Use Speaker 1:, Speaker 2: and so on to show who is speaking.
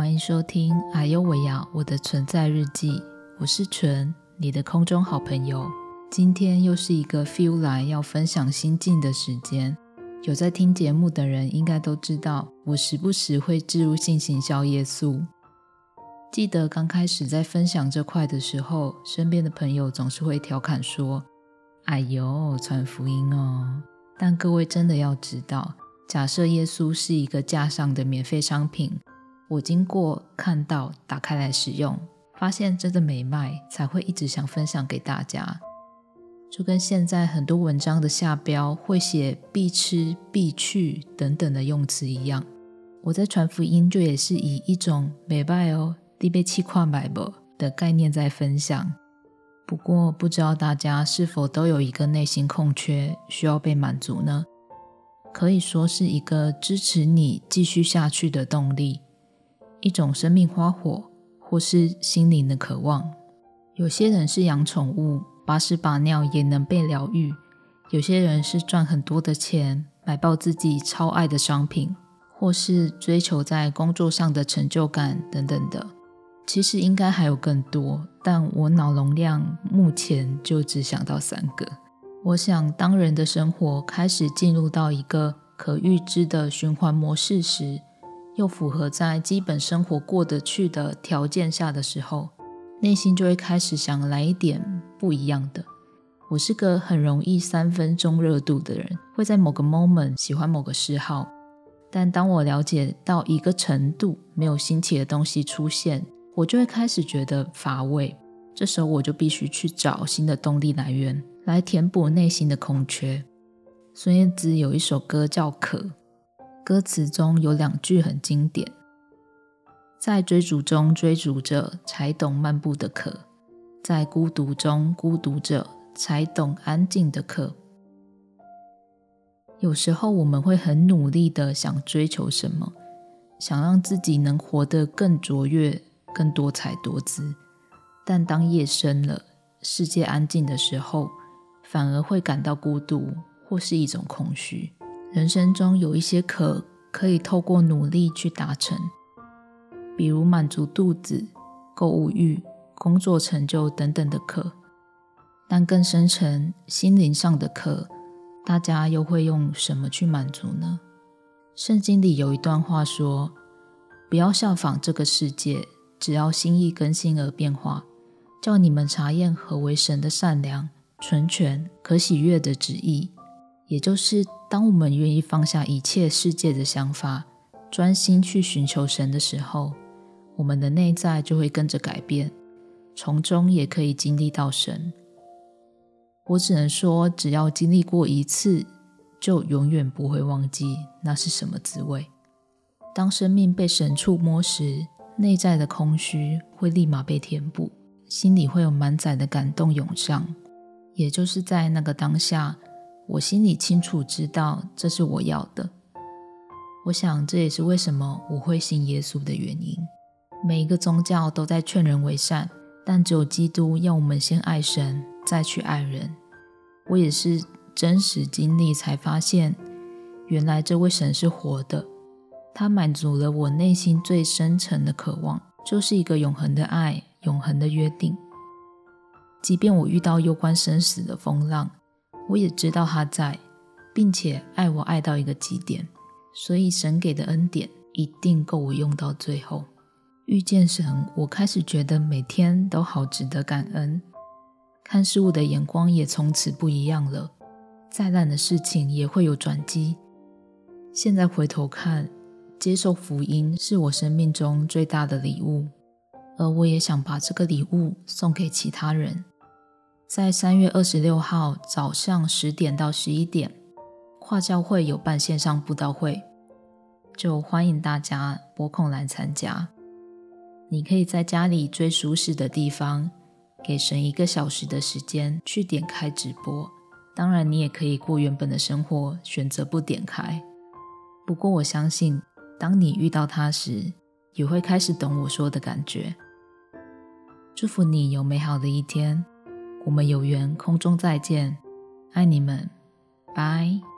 Speaker 1: 欢迎收听《阿尤维亚我的存在日记》，我是纯，你的空中好朋友。今天又是一个 feel 来要分享心境的时间。有在听节目的人应该都知道，我时不时会置入性行销耶稣。记得刚开始在分享这块的时候，身边的朋友总是会调侃说：“哎呦，传福音哦！”但各位真的要知道，假设耶稣是一个架上的免费商品。我经过看到打开来使用，发现真的没卖，才会一直想分享给大家。就跟现在很多文章的下标会写必吃、必去等等的用词一样，我在传福音就也是以一种美拜哦、低被气跨买不的概念在分享。不过不知道大家是否都有一个内心空缺需要被满足呢？可以说是一个支持你继续下去的动力。一种生命花火，或是心灵的渴望。有些人是养宠物，把屎把尿也能被疗愈；有些人是赚很多的钱，买爆自己超爱的商品，或是追求在工作上的成就感等等的。其实应该还有更多，但我脑容量目前就只想到三个。我想，当人的生活开始进入到一个可预知的循环模式时，又符合在基本生活过得去的条件下的时候，内心就会开始想来一点不一样的。我是个很容易三分钟热度的人，会在某个 moment 喜欢某个嗜好，但当我了解到一个程度，没有新奇的东西出现，我就会开始觉得乏味。这时候我就必须去找新的动力来源，来填补内心的空缺。孙燕姿有一首歌叫《渴》。歌词中有两句很经典：“在追逐中追逐着，才懂漫步的渴；在孤独中孤独着，才懂安静的渴。”有时候我们会很努力的想追求什么，想让自己能活得更卓越、更多彩多姿。但当夜深了，世界安静的时候，反而会感到孤独，或是一种空虚。人生中有一些渴，可以透过努力去达成，比如满足肚子、购物欲、工作成就等等的渴。但更深层、心灵上的渴，大家又会用什么去满足呢？圣经里有一段话说：“不要效仿这个世界，只要心意更新而变化，叫你们查验何为神的善良、纯全、可喜悦的旨意。”也就是，当我们愿意放下一切世界的想法，专心去寻求神的时候，我们的内在就会跟着改变，从中也可以经历到神。我只能说，只要经历过一次，就永远不会忘记那是什么滋味。当生命被神触摸时，内在的空虚会立马被填补，心里会有满载的感动涌上。也就是在那个当下。我心里清楚知道，这是我要的。我想，这也是为什么我会信耶稣的原因。每一个宗教都在劝人为善，但只有基督要我们先爱神，再去爱人。我也是真实经历才发现，原来这位神是活的，他满足了我内心最深沉的渴望，就是一个永恒的爱，永恒的约定。即便我遇到攸关生死的风浪。我也知道他在，并且爱我爱到一个极点，所以神给的恩典一定够我用到最后。遇见神，我开始觉得每天都好值得感恩，看事物的眼光也从此不一样了。再烂的事情也会有转机。现在回头看，接受福音是我生命中最大的礼物，而我也想把这个礼物送给其他人。在三月二十六号早上十点到十一点，跨教会有办线上布道会，就欢迎大家拨空来参加。你可以在家里最舒适的地方，给神一个小时的时间去点开直播。当然，你也可以过原本的生活，选择不点开。不过，我相信，当你遇到他时，也会开始懂我说的感觉。祝福你有美好的一天。我们有缘空中再见，爱你们，拜。